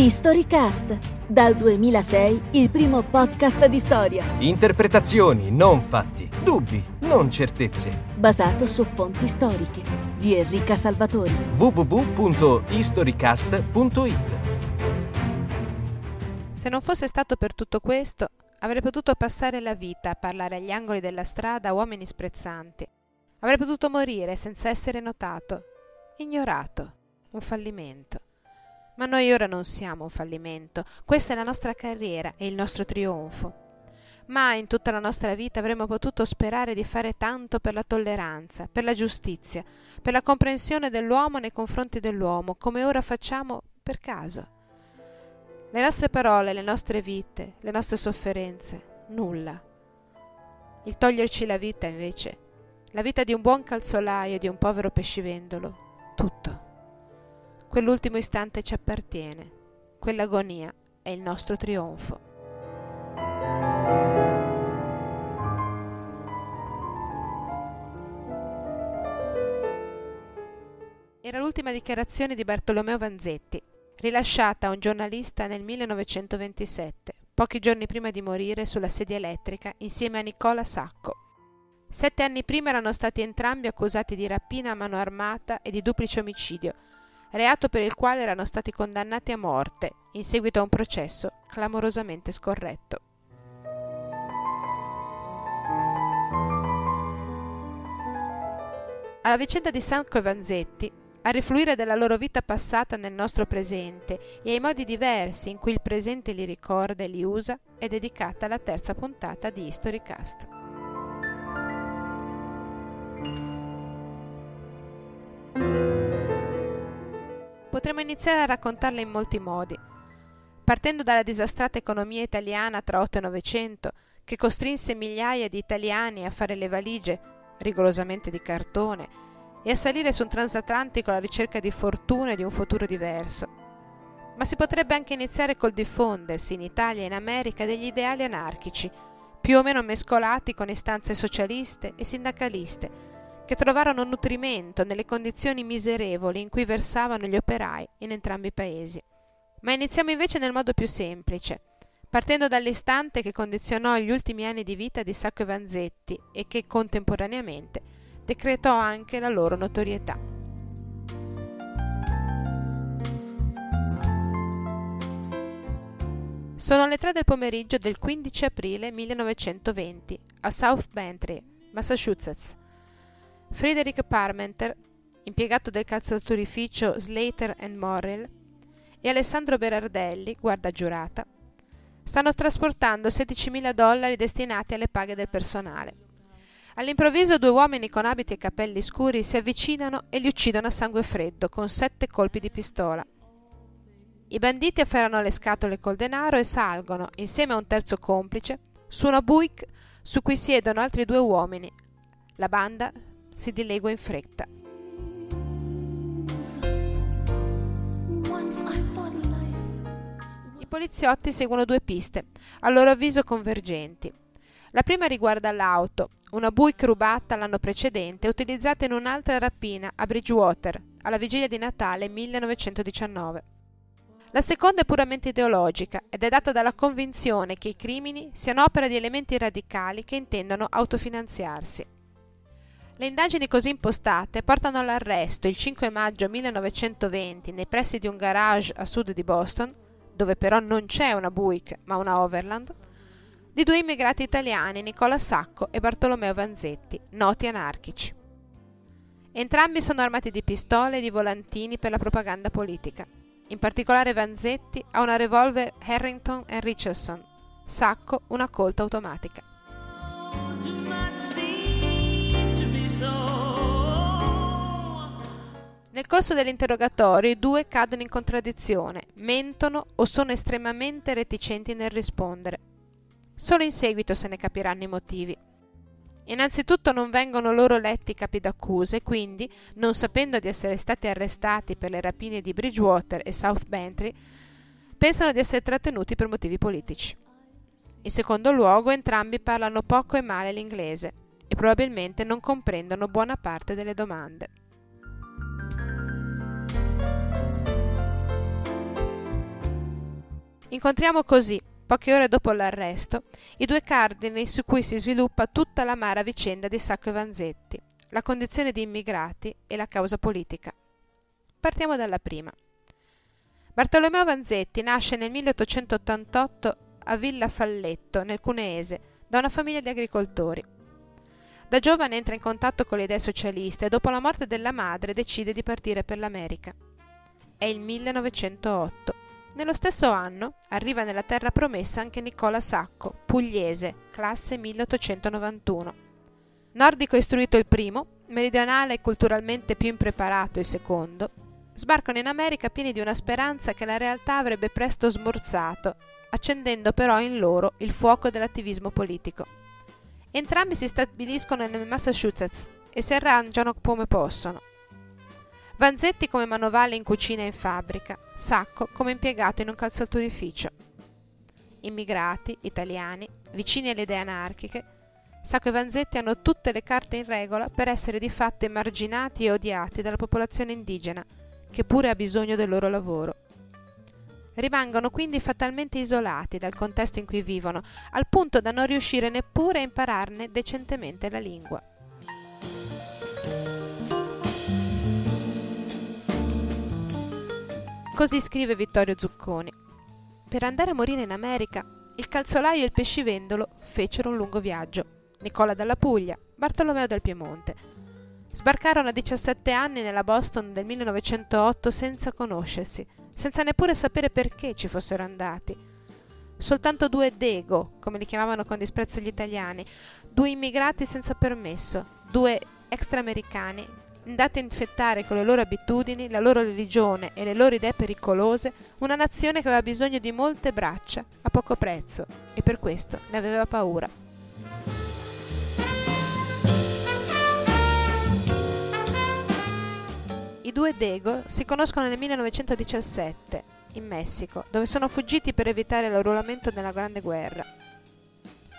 Historycast, dal 2006 il primo podcast di storia. Interpretazioni, non fatti. Dubbi, non certezze. Basato su fonti storiche. Di Enrica Salvatori. www.historycast.it Se non fosse stato per tutto questo, avrei potuto passare la vita a parlare agli angoli della strada a uomini sprezzanti. Avrei potuto morire senza essere notato, ignorato, un fallimento. Ma noi ora non siamo un fallimento, questa è la nostra carriera e il nostro trionfo. Mai in tutta la nostra vita avremmo potuto sperare di fare tanto per la tolleranza, per la giustizia, per la comprensione dell'uomo nei confronti dell'uomo, come ora facciamo per caso. Le nostre parole, le nostre vite, le nostre sofferenze, nulla. Il toglierci la vita, invece, la vita di un buon calzolaio di un povero pescivendolo, tutto. Quell'ultimo istante ci appartiene, quell'agonia è il nostro trionfo. Era l'ultima dichiarazione di Bartolomeo Vanzetti, rilasciata a un giornalista nel 1927, pochi giorni prima di morire sulla sedia elettrica insieme a Nicola Sacco. Sette anni prima erano stati entrambi accusati di rapina a mano armata e di duplice omicidio, reato per il quale erano stati condannati a morte in seguito a un processo clamorosamente scorretto. Alla vicenda di Sanco e Vanzetti, a rifluire della loro vita passata nel nostro presente e ai modi diversi in cui il presente li ricorda e li usa, è dedicata la terza puntata di Historycast. Potremmo iniziare a raccontarla in molti modi, partendo dalla disastrata economia italiana tra 8 e 900, che costrinse migliaia di italiani a fare le valigie, rigorosamente di cartone, e a salire su un transatlantico alla ricerca di fortuna e di un futuro diverso. Ma si potrebbe anche iniziare col diffondersi in Italia e in America degli ideali anarchici, più o meno mescolati con istanze socialiste e sindacaliste, che trovarono nutrimento nelle condizioni miserevoli in cui versavano gli operai in entrambi i paesi. Ma iniziamo invece nel modo più semplice, partendo dall'istante che condizionò gli ultimi anni di vita di Sacco e Vanzetti e che contemporaneamente decretò anche la loro notorietà. Sono le 3 del pomeriggio del 15 aprile 1920 a South Bantry, Massachusetts. Frederick Parmenter, impiegato del calzaturificio Slater Morrill, e Alessandro Berardelli, guarda giurata, stanno trasportando 16.000 dollari destinati alle paghe del personale. All'improvviso due uomini con abiti e capelli scuri si avvicinano e li uccidono a sangue freddo con sette colpi di pistola. I banditi afferrano le scatole col denaro e salgono, insieme a un terzo complice, su una buick su cui siedono altri due uomini. La banda si dilegua in fretta. I poliziotti seguono due piste, a loro avviso convergenti. La prima riguarda l'auto, una Buick rubata l'anno precedente utilizzata in un'altra rapina a Bridgewater, alla vigilia di Natale 1919. La seconda è puramente ideologica ed è data dalla convinzione che i crimini siano opera di elementi radicali che intendono autofinanziarsi. Le indagini così impostate portano all'arresto il 5 maggio 1920 nei pressi di un garage a sud di Boston, dove però non c'è una Buick ma una Overland, di due immigrati italiani, Nicola Sacco e Bartolomeo Vanzetti, noti anarchici. Entrambi sono armati di pistole e di volantini per la propaganda politica. In particolare Vanzetti ha una revolver Harrington Richardson, Sacco una colta automatica. Nel corso dell'interrogatorio i due cadono in contraddizione, mentono o sono estremamente reticenti nel rispondere. Solo in seguito se ne capiranno i motivi. Innanzitutto non vengono loro letti i capi d'accusa e quindi, non sapendo di essere stati arrestati per le rapine di Bridgewater e South Bantry, pensano di essere trattenuti per motivi politici. In secondo luogo, entrambi parlano poco e male l'inglese probabilmente non comprendono buona parte delle domande. Incontriamo così, poche ore dopo l'arresto, i due cardini su cui si sviluppa tutta l'amara vicenda di Sacco e Vanzetti, la condizione di immigrati e la causa politica. Partiamo dalla prima. Bartolomeo Vanzetti nasce nel 1888 a Villa Falletto, nel Cuneese, da una famiglia di agricoltori. Da giovane entra in contatto con le idee socialiste e dopo la morte della madre decide di partire per l'America. È il 1908. Nello stesso anno arriva nella terra promessa anche Nicola Sacco, pugliese, classe 1891. Nordico istruito il primo, meridionale e culturalmente più impreparato il secondo, sbarcano in America pieni di una speranza che la realtà avrebbe presto smorzato, accendendo però in loro il fuoco dell'attivismo politico. Entrambi si stabiliscono nel Massachusetts e si arrangiano come possono. Vanzetti come manovale in cucina e in fabbrica, Sacco come impiegato in un calzaturificio. Immigrati, italiani, vicini alle idee anarchiche, Sacco e Vanzetti hanno tutte le carte in regola per essere di fatto emarginati e odiati dalla popolazione indigena, che pure ha bisogno del loro lavoro. Rimangono quindi fatalmente isolati dal contesto in cui vivono, al punto da non riuscire neppure a impararne decentemente la lingua. Così scrive Vittorio Zucconi. Per andare a morire in America, il calzolaio e il pescivendolo fecero un lungo viaggio. Nicola dalla Puglia, Bartolomeo del Piemonte. Sbarcarono a 17 anni nella Boston del 1908 senza conoscersi, senza neppure sapere perché ci fossero andati. Soltanto due dego, come li chiamavano con disprezzo gli italiani, due immigrati senza permesso, due extraamericani, andati a infettare con le loro abitudini, la loro religione e le loro idee pericolose una nazione che aveva bisogno di molte braccia a poco prezzo e per questo ne aveva paura. I due Dego si conoscono nel 1917 in Messico, dove sono fuggiti per evitare l'arruolamento nella Grande Guerra.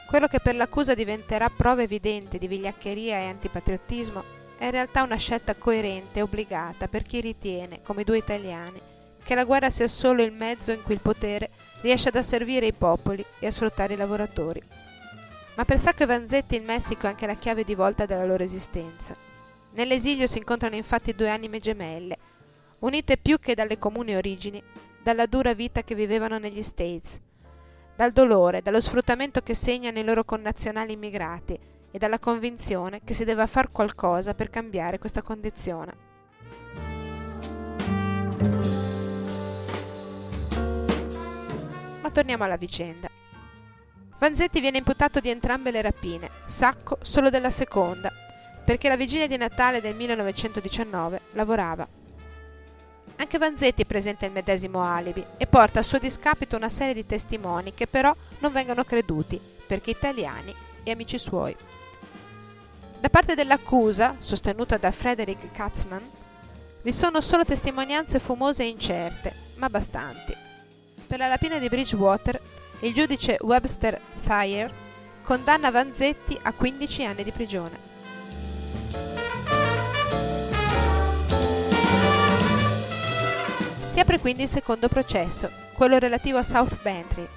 Quello che per l'accusa diventerà prova evidente di vigliaccheria e antipatriottismo è in realtà una scelta coerente e obbligata per chi ritiene, come i due italiani, che la guerra sia solo il mezzo in cui il potere riesce ad asservire i popoli e a sfruttare i lavoratori. Ma per Sacco e Vanzetti il Messico è anche la chiave di volta della loro esistenza. Nell'esilio si incontrano infatti due anime gemelle, unite più che dalle comuni origini, dalla dura vita che vivevano negli States, dal dolore, dallo sfruttamento che segnano i loro connazionali immigrati e dalla convinzione che si deve fare qualcosa per cambiare questa condizione. Ma torniamo alla vicenda. Vanzetti viene imputato di entrambe le rapine, Sacco solo della seconda, perché la vigilia di Natale del 1919 lavorava. Anche Vanzetti presenta il medesimo alibi e porta a suo discapito una serie di testimoni che però non vengono creduti, perché italiani e amici suoi. Da parte dell'accusa, sostenuta da Frederick Katzmann, vi sono solo testimonianze fumose e incerte, ma bastanti. Per la rapina di Bridgewater, il giudice Webster Thayer condanna Vanzetti a 15 anni di prigione. Si apre quindi il secondo processo, quello relativo a South Bantry.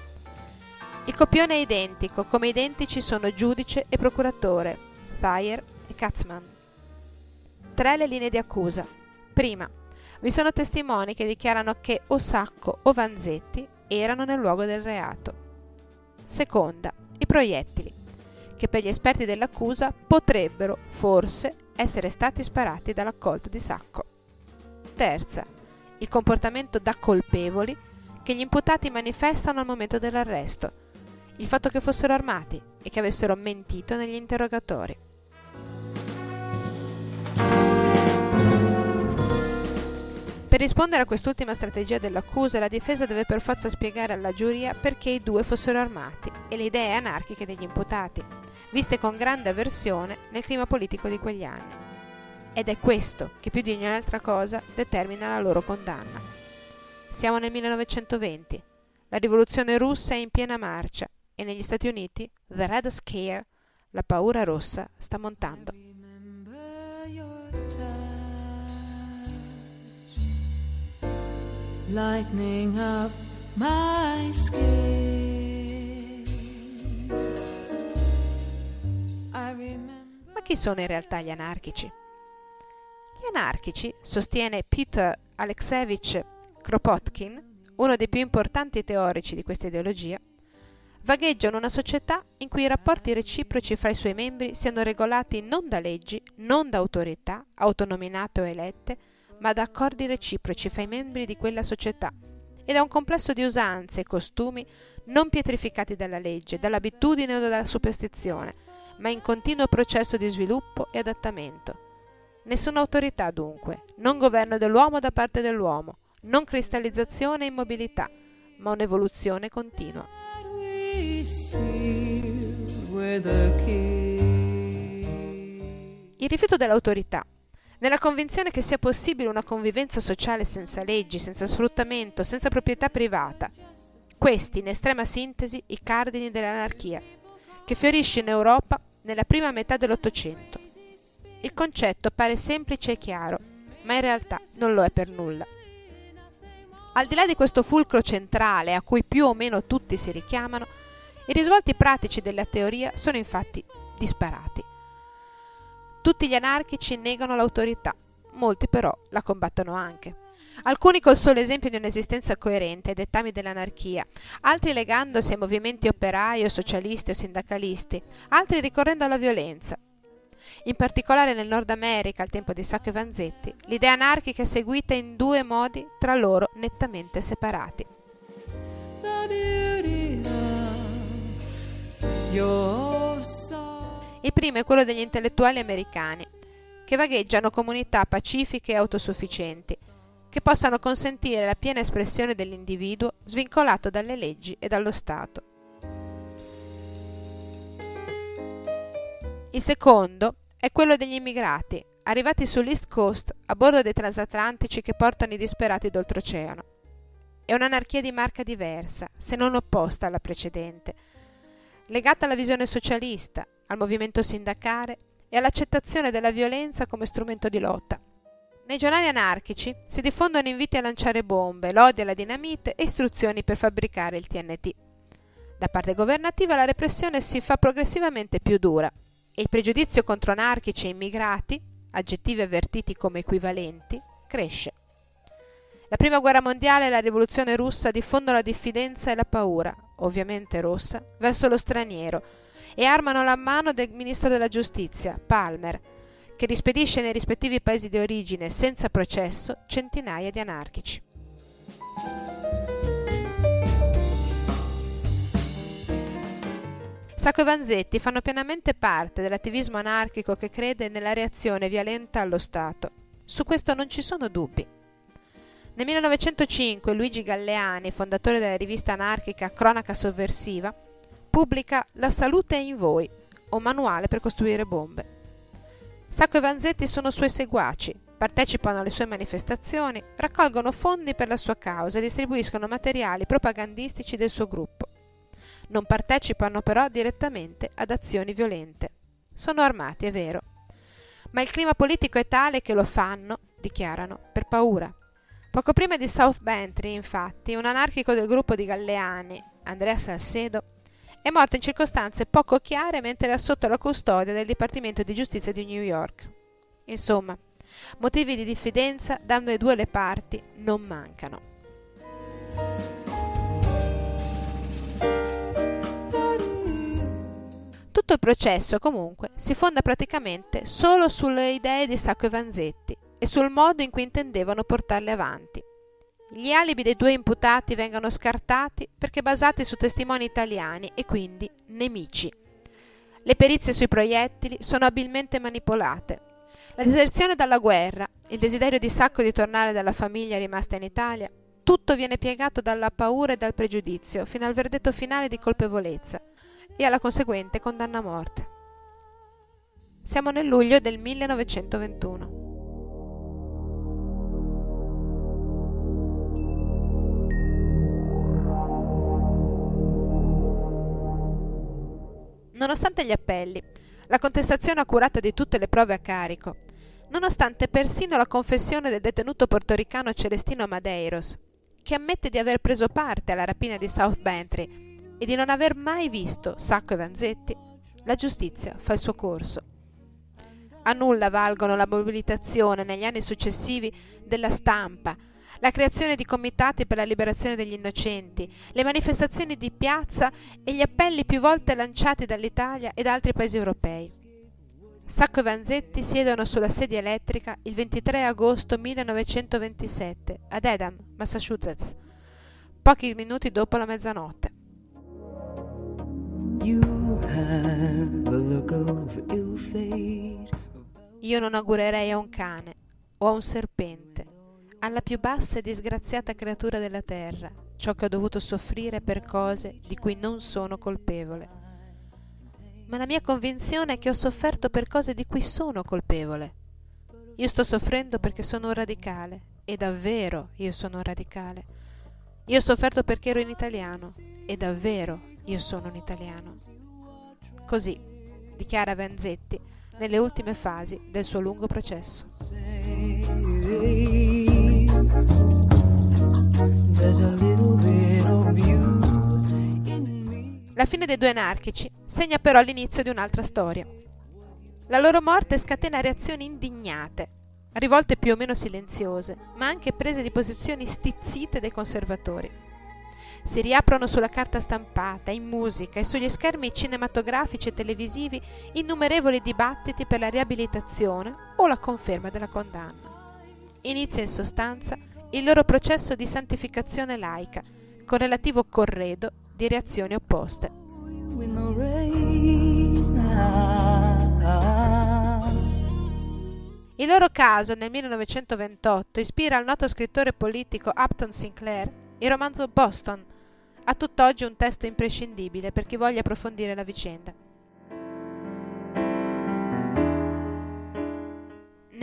Il copione è identico, come identici sono giudice e procuratore, Thayer e Katzmann. Tre le linee di accusa. Prima, vi sono testimoni che dichiarano che o Sacco o Vanzetti erano nel luogo del reato. Seconda, i proiettili, che per gli esperti dell'accusa potrebbero, forse, essere stati sparati dall'accolto di Sacco. Terza, il comportamento da colpevoli che gli imputati manifestano al momento dell'arresto, il fatto che fossero armati e che avessero mentito negli interrogatori. Per rispondere a quest'ultima strategia dell'accusa, la difesa deve per forza spiegare alla giuria perché i due fossero armati e le idee anarchiche degli imputati, viste con grande avversione nel clima politico di quegli anni ed è questo che più di ogni altra cosa determina la loro condanna. Siamo nel 1920, la rivoluzione russa è in piena marcia e negli Stati Uniti The Red Scare, la paura rossa, sta montando. Lightning up my skin. Chi sono in realtà gli anarchici? Gli anarchici, sostiene Peter Alexevich Kropotkin, uno dei più importanti teorici di questa ideologia, vagheggiano una società in cui i rapporti reciproci fra i suoi membri siano regolati non da leggi, non da autorità, autonominate o elette, ma da accordi reciproci fra i membri di quella società e da un complesso di usanze e costumi non pietrificati dalla legge, dall'abitudine o dalla superstizione, ma in continuo processo di sviluppo e adattamento. Nessuna autorità dunque, non governo dell'uomo da parte dell'uomo, non cristallizzazione e immobilità, ma un'evoluzione continua. Il rifiuto dell'autorità nella convinzione che sia possibile una convivenza sociale senza leggi, senza sfruttamento, senza proprietà privata. Questi, in estrema sintesi, i cardini dell'anarchia, che fiorisce in Europa nella prima metà dell'Ottocento. Il concetto pare semplice e chiaro, ma in realtà non lo è per nulla. Al di là di questo fulcro centrale a cui più o meno tutti si richiamano, i risvolti pratici della teoria sono infatti disparati. Tutti gli anarchici negano l'autorità, molti però la combattono anche. Alcuni col solo esempio di un'esistenza coerente ai dettami dell'anarchia, altri legandosi ai movimenti operai o socialisti o sindacalisti, altri ricorrendo alla violenza. In particolare nel Nord America, al tempo di Sacco e Vanzetti, l'idea anarchica è seguita in due modi tra loro nettamente separati. Il primo è quello degli intellettuali americani, che vagheggiano comunità pacifiche e autosufficienti, che possano consentire la piena espressione dell'individuo svincolato dalle leggi e dallo Stato. Il secondo è quello degli immigrati, arrivati sull'East Coast a bordo dei transatlantici che portano i disperati d'oltreoceano. È un'anarchia di marca diversa, se non opposta alla precedente, legata alla visione socialista, al movimento sindacale e all'accettazione della violenza come strumento di lotta. Nei giornali anarchici si diffondono inviti a lanciare bombe, lodi alla dinamite e istruzioni per fabbricare il TNT. Da parte governativa la repressione si fa progressivamente più dura e il pregiudizio contro anarchici e immigrati, aggettivi avvertiti come equivalenti, cresce. La prima guerra mondiale e la rivoluzione russa diffondono la diffidenza e la paura, ovviamente rossa, verso lo straniero, e armano la mano del ministro della giustizia, Palmer, che rispedisce nei rispettivi paesi di origine senza processo centinaia di anarchici. Sacco e Vanzetti fanno pienamente parte dell'attivismo anarchico che crede nella reazione violenta allo Stato. Su questo non ci sono dubbi. Nel 1905 Luigi Galleani, fondatore della rivista anarchica Cronaca Sovversiva, pubblica La salute è in voi, un manuale per costruire bombe. Sacco e Vanzetti sono suoi seguaci, partecipano alle sue manifestazioni, raccolgono fondi per la sua causa e distribuiscono materiali propagandistici del suo gruppo. Non partecipano però direttamente ad azioni violente. Sono armati, è vero. Ma il clima politico è tale che lo fanno, dichiarano, per paura. Poco prima di South Bantry, infatti, un anarchico del gruppo di Galleani, Andrea Salcedo, è morto in circostanze poco chiare mentre era sotto la custodia del Dipartimento di Giustizia di New York. Insomma, motivi di diffidenza da e due le parti non mancano. Tutto il processo, comunque, si fonda praticamente solo sulle idee di Sacco e Vanzetti e sul modo in cui intendevano portarle avanti. Gli alibi dei due imputati vengono scartati perché basati su testimoni italiani e quindi nemici. Le perizie sui proiettili sono abilmente manipolate. La deserzione dalla guerra, il desiderio di Sacco di tornare dalla famiglia rimasta in Italia, tutto viene piegato dalla paura e dal pregiudizio fino al verdetto finale di colpevolezza e alla conseguente condanna a morte. Siamo nel luglio del 1921. Nonostante gli appelli, la contestazione accurata di tutte le prove a carico, nonostante persino la confessione del detenuto portoricano Celestino Madeiros, che ammette di aver preso parte alla rapina di South Bantry e di non aver mai visto Sacco e Vanzetti, la giustizia fa il suo corso. A nulla valgono la mobilitazione negli anni successivi della stampa, la creazione di comitati per la liberazione degli innocenti, le manifestazioni di piazza e gli appelli più volte lanciati dall'Italia e da altri paesi europei. Sacco e Vanzetti siedono sulla sedia elettrica il 23 agosto 1927 ad Edam, Massachusetts, pochi minuti dopo la mezzanotte. Io non augurerei a un cane o a un serpente, alla più bassa e disgraziata creatura della terra, ciò che ho dovuto soffrire per cose di cui non sono colpevole ma la mia convinzione è che ho sofferto per cose di cui sono colpevole. Io sto soffrendo perché sono un radicale, e davvero io sono un radicale. Io ho sofferto perché ero in italiano, e davvero io sono un italiano. Così dichiara Vanzetti nelle ultime fasi del suo lungo processo. La fine dei due anarchici segna però l'inizio di un'altra storia. La loro morte scatena reazioni indignate, rivolte più o meno silenziose, ma anche prese di posizioni stizzite dai conservatori. Si riaprono sulla carta stampata, in musica e sugli schermi cinematografici e televisivi innumerevoli dibattiti per la riabilitazione o la conferma della condanna. Inizia in sostanza il loro processo di santificazione laica, con relativo corredo di reazioni opposte. Il loro caso nel 1928 ispira al noto scrittore politico Upton Sinclair il romanzo Boston, a tutt'oggi un testo imprescindibile per chi voglia approfondire la vicenda.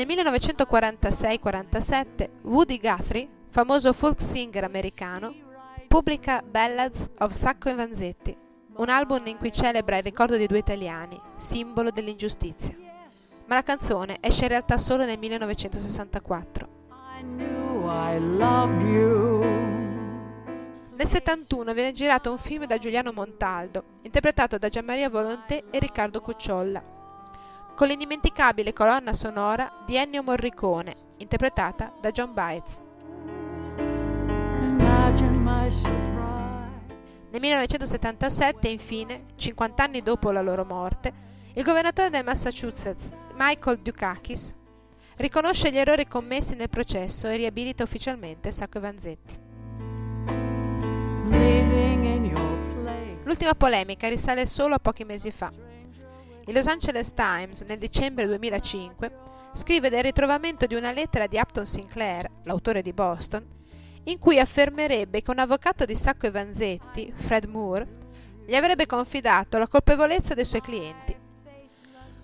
Nel 1946-47 Woody Guthrie, famoso folk singer americano, pubblica Ballads of Sacco e Vanzetti, un album in cui celebra il ricordo di due italiani, simbolo dell'ingiustizia. Ma la canzone esce in realtà solo nel 1964. Nel 71 viene girato un film da Giuliano Montaldo, interpretato da Gianmaria Volonté e Riccardo Cucciolla, con l'indimenticabile colonna sonora di Ennio Morricone, interpretata da John Baez. Nel 1977, infine, 50 anni dopo la loro morte, il governatore del Massachusetts, Michael Dukakis, riconosce gli errori commessi nel processo e riabilita ufficialmente Sacco e Vanzetti. L'ultima polemica risale solo a pochi mesi fa. Il Los Angeles Times, nel dicembre 2005, scrive del ritrovamento di una lettera di Upton Sinclair, l'autore di Boston, in cui affermerebbe che un avvocato di Sacco e Vanzetti, Fred Moore, gli avrebbe confidato la colpevolezza dei suoi clienti.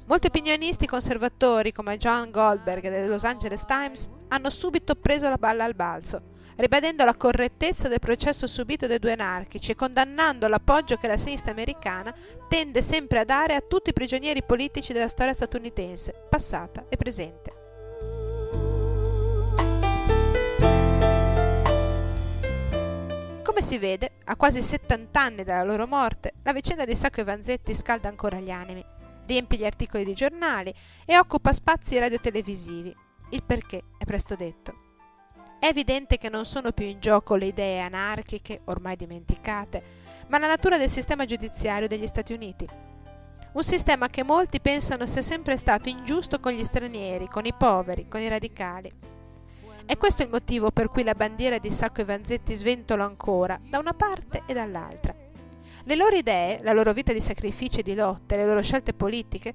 Molti opinionisti conservatori come John Goldberg del Los Angeles Times hanno subito preso la balla al balzo, ribadendo la correttezza del processo subito dai due anarchici e condannando l'appoggio che la sinistra americana tende sempre a dare a tutti i prigionieri politici della storia statunitense, passata e presente. Come si vede, a quasi 70 anni dalla loro morte, la vicenda di Sacco e Vanzetti scalda ancora gli animi, riempie gli articoli di giornali e occupa spazi radiotelevisivi. Il perché è presto detto. È evidente che non sono più in gioco le idee anarchiche, ormai dimenticate, ma la natura del sistema giudiziario degli Stati Uniti. Un sistema che molti pensano sia sempre stato ingiusto con gli stranieri, con i poveri, con i radicali. È questo il motivo per cui la bandiera di Sacco e Vanzetti sventola ancora, da una parte e dall'altra. Le loro idee, la loro vita di sacrifici e di lotte, le loro scelte politiche,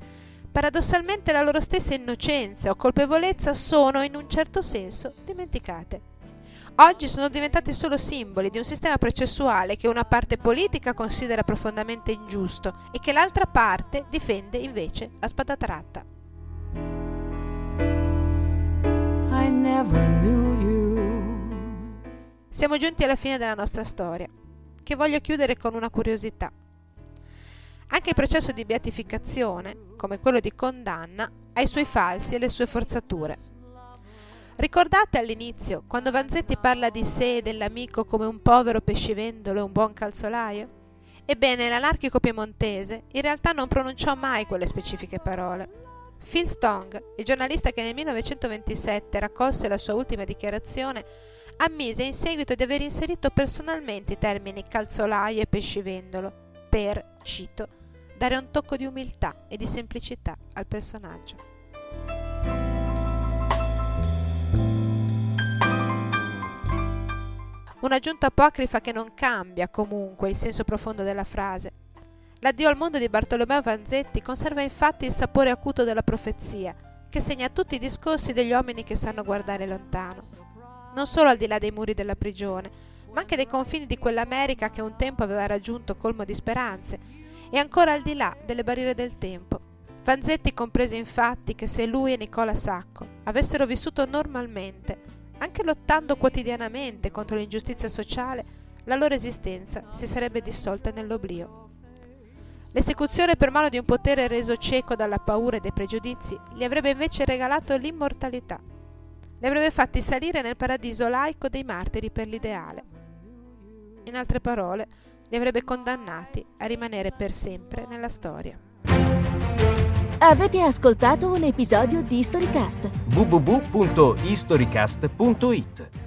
paradossalmente la loro stessa innocenza o colpevolezza sono, in un certo senso, dimenticate. Oggi sono diventati solo simboli di un sistema processuale che una parte politica considera profondamente ingiusto e che l'altra parte difende invece a spada tratta. Siamo giunti alla fine della nostra storia, che voglio chiudere con una curiosità. Anche il processo di beatificazione, come quello di condanna, ha i suoi falsi e le sue forzature. Ricordate all'inizio, quando Vanzetti parla di sé e dell'amico come un povero pescivendolo e un buon calzolaio? Ebbene, l'anarchico piemontese in realtà non pronunciò mai quelle specifiche parole. Phil Stong, il giornalista che nel 1927 raccolse la sua ultima dichiarazione, ammise in seguito di aver inserito personalmente i termini calzolaio e pescivendolo per, cito, dare un tocco di umiltà e di semplicità al personaggio. Un'aggiunta apocrifa che non cambia comunque il senso profondo della frase. L'addio al mondo di Bartolomeo Vanzetti conserva infatti il sapore acuto della profezia, che segna tutti i discorsi degli uomini che sanno guardare lontano. Non solo al di là dei muri della prigione, ma anche dei confini di quell'America che un tempo aveva raggiunto colmo di speranze, e ancora al di là delle barriere del tempo. Vanzetti comprese infatti che se lui e Nicola Sacco avessero vissuto normalmente, anche lottando quotidianamente contro l'ingiustizia sociale, la loro esistenza si sarebbe dissolta nell'oblio. L'esecuzione per mano di un potere reso cieco dalla paura e dai pregiudizi gli avrebbe invece regalato l'immortalità. Li avrebbe fatti salire nel paradiso laico dei martiri per l'ideale. In altre parole, li avrebbe condannati a rimanere per sempre nella storia. Avete ascoltato un episodio di Storycast? www.historycast.it